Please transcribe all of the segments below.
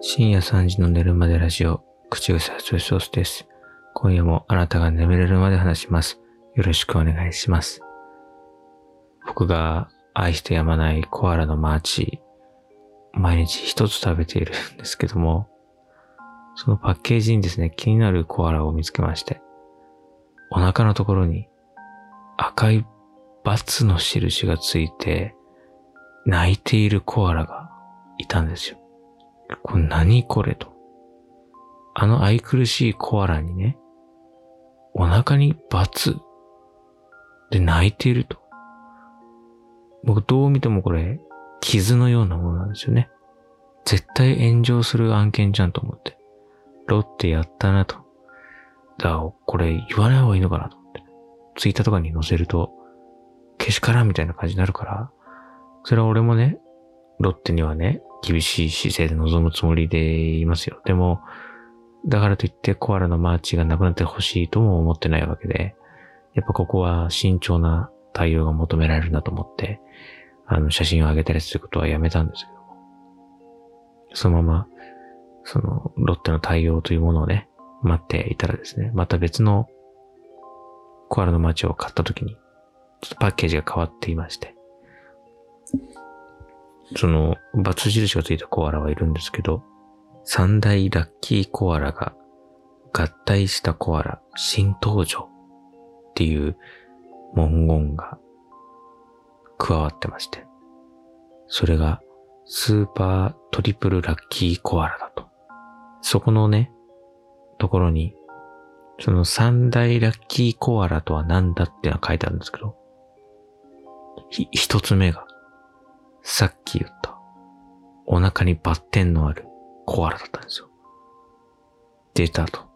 深夜3時の寝るまでラジオ、口癖発ソースです。今夜もあなたが眠れるまで話します。よろしくお願いします。僕が愛してやまないコアラのマーチ、毎日一つ食べているんですけども、そのパッケージにですね、気になるコアラを見つけまして、お腹のところに赤いバツの印がついて、泣いているコアラがいたんですよ。これ何これと。あの愛くるしいコアラにね、お腹にバツで泣いていると。僕どう見てもこれ、傷のようなものなんですよね。絶対炎上する案件じゃんと思って。ロッテやったなと。だから、これ言わない方がいいのかなと思って。ツイッターとかに載せると、けしからんみたいな感じになるから、それは俺もね、ロッテにはね、厳しい姿勢で臨むつもりでいますよ。でも、だからといってコアラのマーチがなくなってほしいとも思ってないわけで、やっぱここは慎重な対応が求められるなと思って、あの、写真を上げたりすることはやめたんですけども。そのまま、その、ロッテの対応というものをね、待っていたらですね、また別のコアラのマーチを買った時に、ちょっとパッケージが変わっていまして、その、バツ印がついたコアラはいるんですけど、三大ラッキーコアラが合体したコアラ新登場っていう文言が加わってまして、それがスーパートリプルラッキーコアラだと。そこのね、ところに、その三大ラッキーコアラとは何だってのが書いてあるんですけど、一つ目がさっき言った、お腹にバッテンのあるコアラだったんですよ。出たと。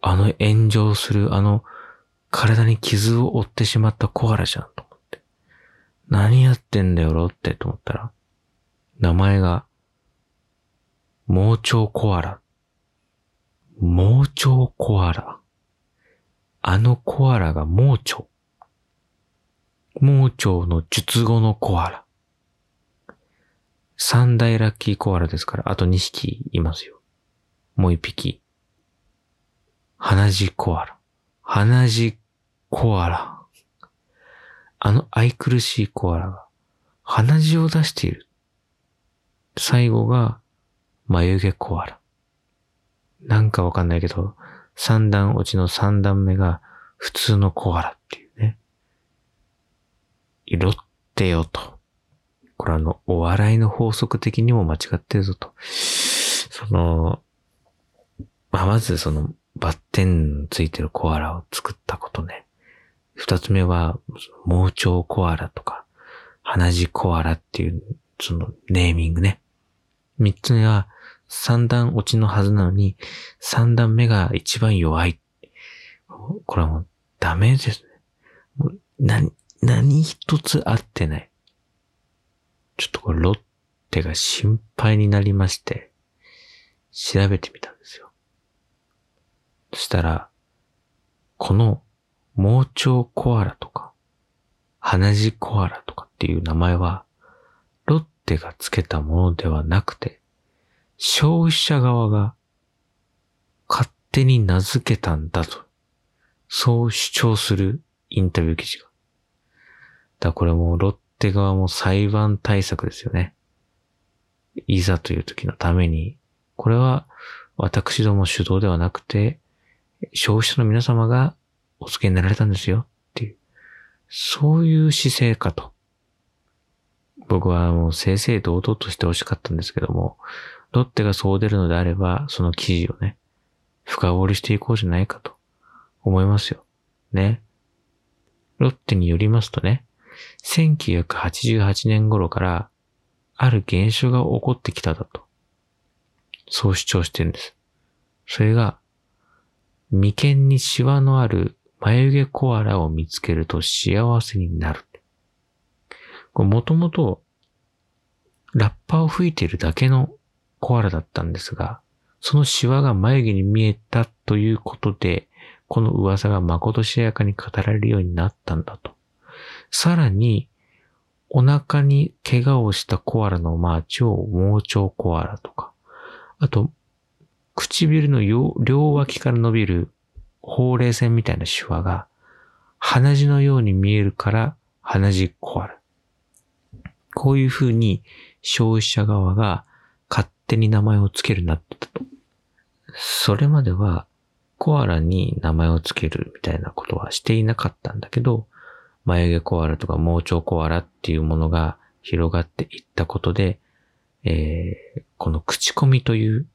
あの炎上する、あの、体に傷を負ってしまったコアラじゃんと思って。何やってんだよ、ロッテ？と思ったら、名前が、盲腸コアラ。盲腸コアラ。あのコアラが盲腸。盲腸の術後のコアラ。三大ラッキーコアラですから、あと二匹いますよ。もう一匹。鼻血コアラ。鼻血コアラ。あの愛くるしいコアラが鼻血を出している。最後が眉毛コアラ。なんかわかんないけど、三段落ちの三段目が普通のコアラっていう。ロッテよと。これあの、お笑いの法則的にも間違ってるぞと。その、まあ、まずその、バッテンついてるコアラを作ったことね。二つ目は、盲腸コアラとか、鼻血コアラっていう、そのネーミングね。三つ目は、三段落ちのはずなのに、三段目が一番弱い。これはもうダメですね。何、何一つ合ってない。ちょっとこれロッテが心配になりまして、調べてみたんですよ。そしたら、この盲腸コアラとか、鼻血コアラとかっていう名前は、ロッテが付けたものではなくて、消費者側が勝手に名付けたんだと、そう主張するインタビュー記事がだこれもロッテ側も裁判対策ですよね。いざという時のために、これは私ども主導ではなくて、消費者の皆様がお付けになられたんですよっていう、そういう姿勢かと。僕はもう正々堂々としてほしかったんですけども、ロッテがそう出るのであれば、その記事をね、深掘りしていこうじゃないかと思いますよ。ね。ロッテによりますとね、1988年頃からある現象が起こってきただと。そう主張してるんです。それが、眉間にシワのある眉毛コアラを見つけると幸せになる。これもともとラッパを吹いているだけのコアラだったんですが、そのシワが眉毛に見えたということで、この噂がまことしやかに語られるようになったんだと。さらに、お腹に怪我をしたコアラのマーチを盲腸コアラとか、あと、唇の両脇から伸びるほうれい線みたいなシワが鼻血のように見えるから鼻血コアラ。こういう風に消費者側が勝手に名前を付けるなってたと。それまではコアラに名前を付けるみたいなことはしていなかったんだけど、眉毛コアラとか盲腸コアラっていうものが広がっていったことで、えー、この口コミという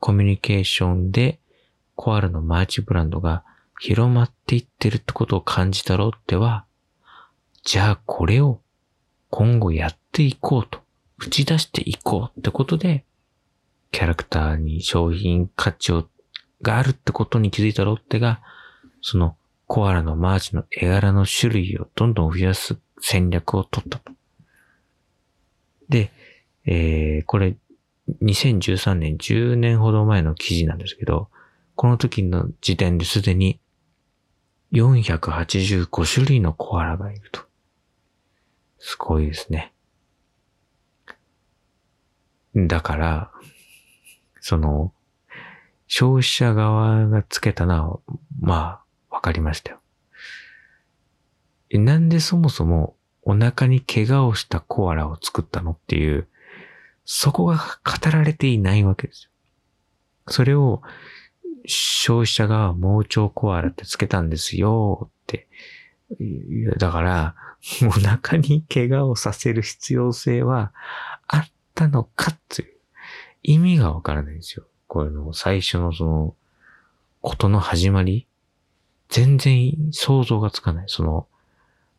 コミュニケーションでコアラのマーチブランドが広まっていってるってことを感じたロッテは、じゃあこれを今後やっていこうと、打ち出していこうってことで、キャラクターに商品価値をがあるってことに気づいたロッテが、そのコアラのマーチの絵柄の種類をどんどん増やす戦略を取ったと。で、えー、これ、2013年、10年ほど前の記事なんですけど、この時の時点ですでに485種類のコアラがいると。すごいですね。だから、その、消費者側がつけたのは、まあ、わかりましたよ。なんでそもそもお腹に怪我をしたコアラを作ったのっていう、そこが語られていないわけですよ。それを消費者が盲腸コアラってつけたんですよって。だから、お腹に怪我をさせる必要性はあったのかっていう意味がわからないんですよ。これの最初のその、ことの始まり全然想像がつかない。その、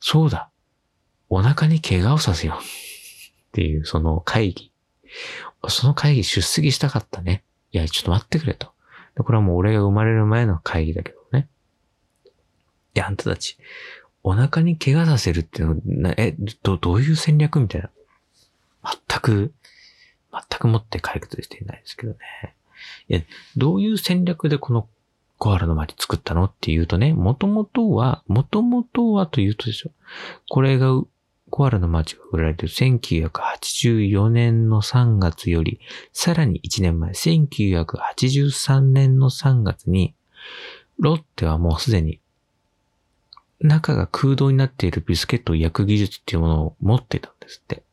そうだ。お腹に怪我をさせよう。っていう、その会議。その会議出席したかったね。いや、ちょっと待ってくれと。これはもう俺が生まれる前の会議だけどね。いや、あんたたち、お腹に怪我させるっていうのは、え、ど、どういう戦略みたいな。全く、全くもって解決していないですけどね。いや、どういう戦略でこのコアラの街作ったの？っていうとね、もともとは、もともとはというとですよ。これがコアラの街が売られている1984年の3月より、さらに1年前、1983年の3月に、ロッテはもうすでに、中が空洞になっているビスケットを焼く技術っていうものを持ってたんですって。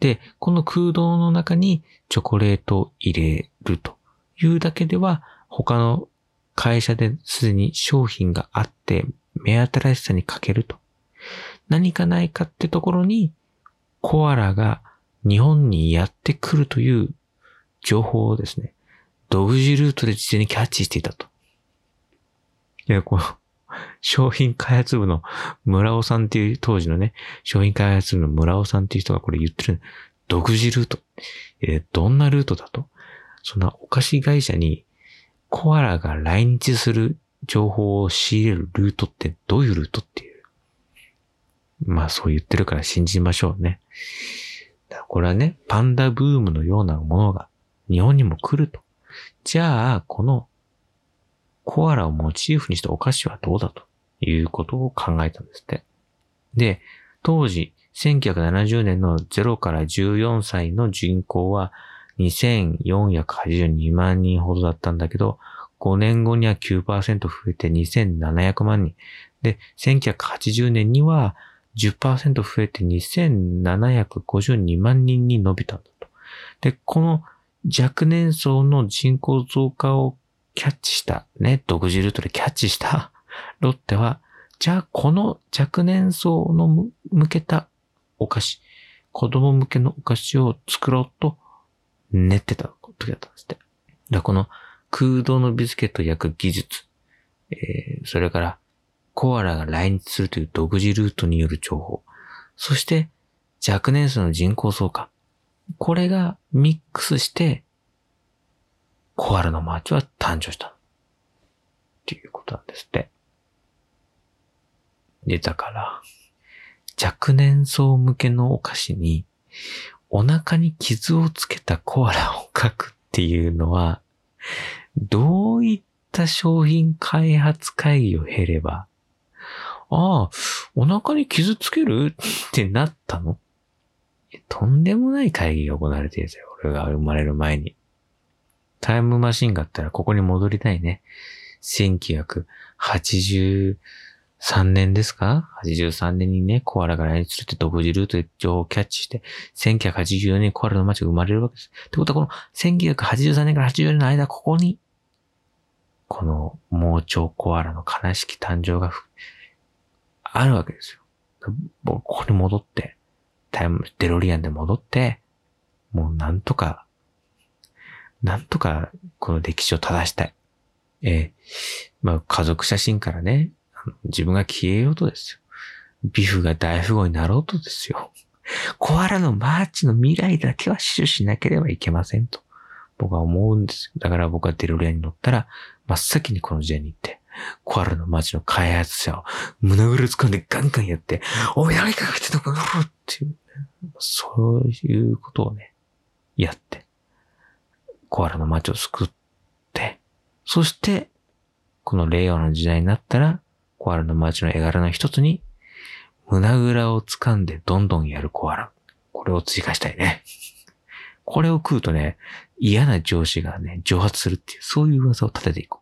で、この空洞の中にチョコレートを入れるというだけでは、他の会社ですでに商品があって、目新しさに欠けると。何かないかってところに、コアラが日本にやってくるという情報をですね、独自ルートで事前にキャッチしていたと。いや、この、商品開発部の村尾さんっていう、当時のね、商品開発部の村尾さんっていう人がこれ言ってる。独自ルート。えー、どんなルートだと？そんなお菓子会社にコアラが来日する情報を仕入れるルートってどういうルートっていう。まあそう言ってるから信じましょうね。これはね、パンダブームのようなものが日本にも来ると。じゃあ、このコアラをモチーフにしたお菓子はどうだということを考えたんですって。で、当時、1970年の0から14歳の人口は2482万人ほどだったんだけど、5年後には9%増えて2700万人。で、1980年には10%増えて2752万人に伸びたんだと。で、この若年層の人口増加をキャッチした、ね、独自ルートでキャッチしたロッテは、じゃあこの若年層の向けたお菓子、子供向けのお菓子を作ろうと練ってた時だったんですって。だこの空洞のビスケットを焼く技術、えー、それからコアラが来日するという独自ルートによる情報、そして若年層の人口増加、これがミックスして、コアラのマーチは誕生した。っていうことなんですって。で、だから、若年層向けのお菓子に、お腹に傷をつけたコアラを描くっていうのは、どういった商品開発会議を経れば、ああ、お腹に傷つけるってなったの？とんでもない会議が行われているよ。俺が生まれる前に。タイムマシンがあったらここに戻りたいね。1980 3年ですか ?83 年にね、コアラが来日するって独自ルートで情報をキャッチして、1984年にコアラの街が生まれるわけです。ってことはこの1983年から84年の間、ここに、この盲腸コアラの悲しき誕生があるわけですよ。ここに戻って、タイム、デロリアンで戻って、もうなんとか、なんとかこの歴史を正したい。ええまあ家族写真からね、自分が消えようとですよ。ビフが大富豪になろうとですよ。コアラのマーチの未来だけは死守しなければいけませんと。僕は思うんですよ。だから僕はデロリアに乗ったら、真っ先にこの時代に行って、コアラの街の開発者を胸ぐる掴んでガンガンやって、おい、何かが来てたかなっていう、そういうことをね、やって、コアラの街を救って、そして、この令和の時代になったら、コアラの街の絵柄の一つに、胸ぐらを掴んでどんどんやるコアラ。これを追加したいね。これを食うとね、嫌な上司がね、蒸発するっていう、そういう噂を立てていこう。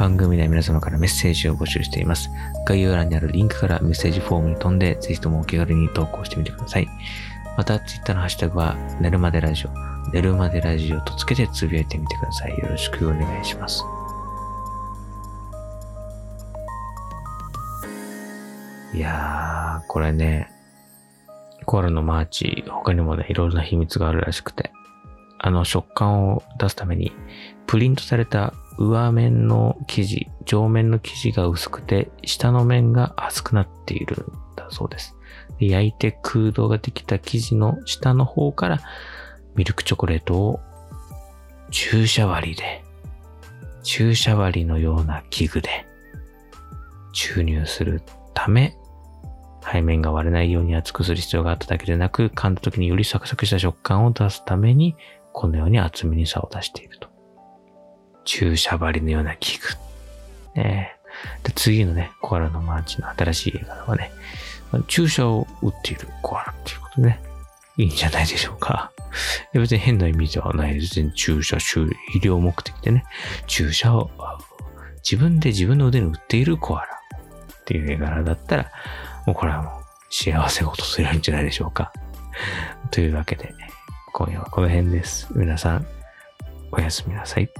番組で皆様からメッセージを募集しています。概要欄にあるリンクからメッセージフォームに飛んで、ぜひともお気軽に投稿してみてください。また、ツイッターのハッシュタグは、寝るまでラジオ、寝るまでラジオとつけてつぶやいてみてください。よろしくお願いします。いやー、これね、コアラのマーチ、他にもね、いろいろな秘密があるらしくて、あの食感を出すために、プリントされた上面の生地、上面の生地が薄くて、下の面が厚くなっているんだそうです。で焼いて空洞ができた生地の下の方からミルクチョコレートを注射割りで、注射割りのような器具で注入するため、背面が割れないように厚くする必要があっただけでなく、噛んだ時によりサクサクした食感を出すために、このように厚めに差を出していると。注射針のような器具。ねで、次のね、コアラのマーチの新しい映画はね、注射を打っているコアラっていうことでね、いいんじゃないでしょうか。別に変な意味ではないです。注射、医療目的でね、注射を自分で自分の腕に打っているコアラっていう絵柄だったら、もうこれはもう幸せを訪れるんじゃないでしょうか。というわけで、今夜はこの辺です。皆さん、おやすみなさい。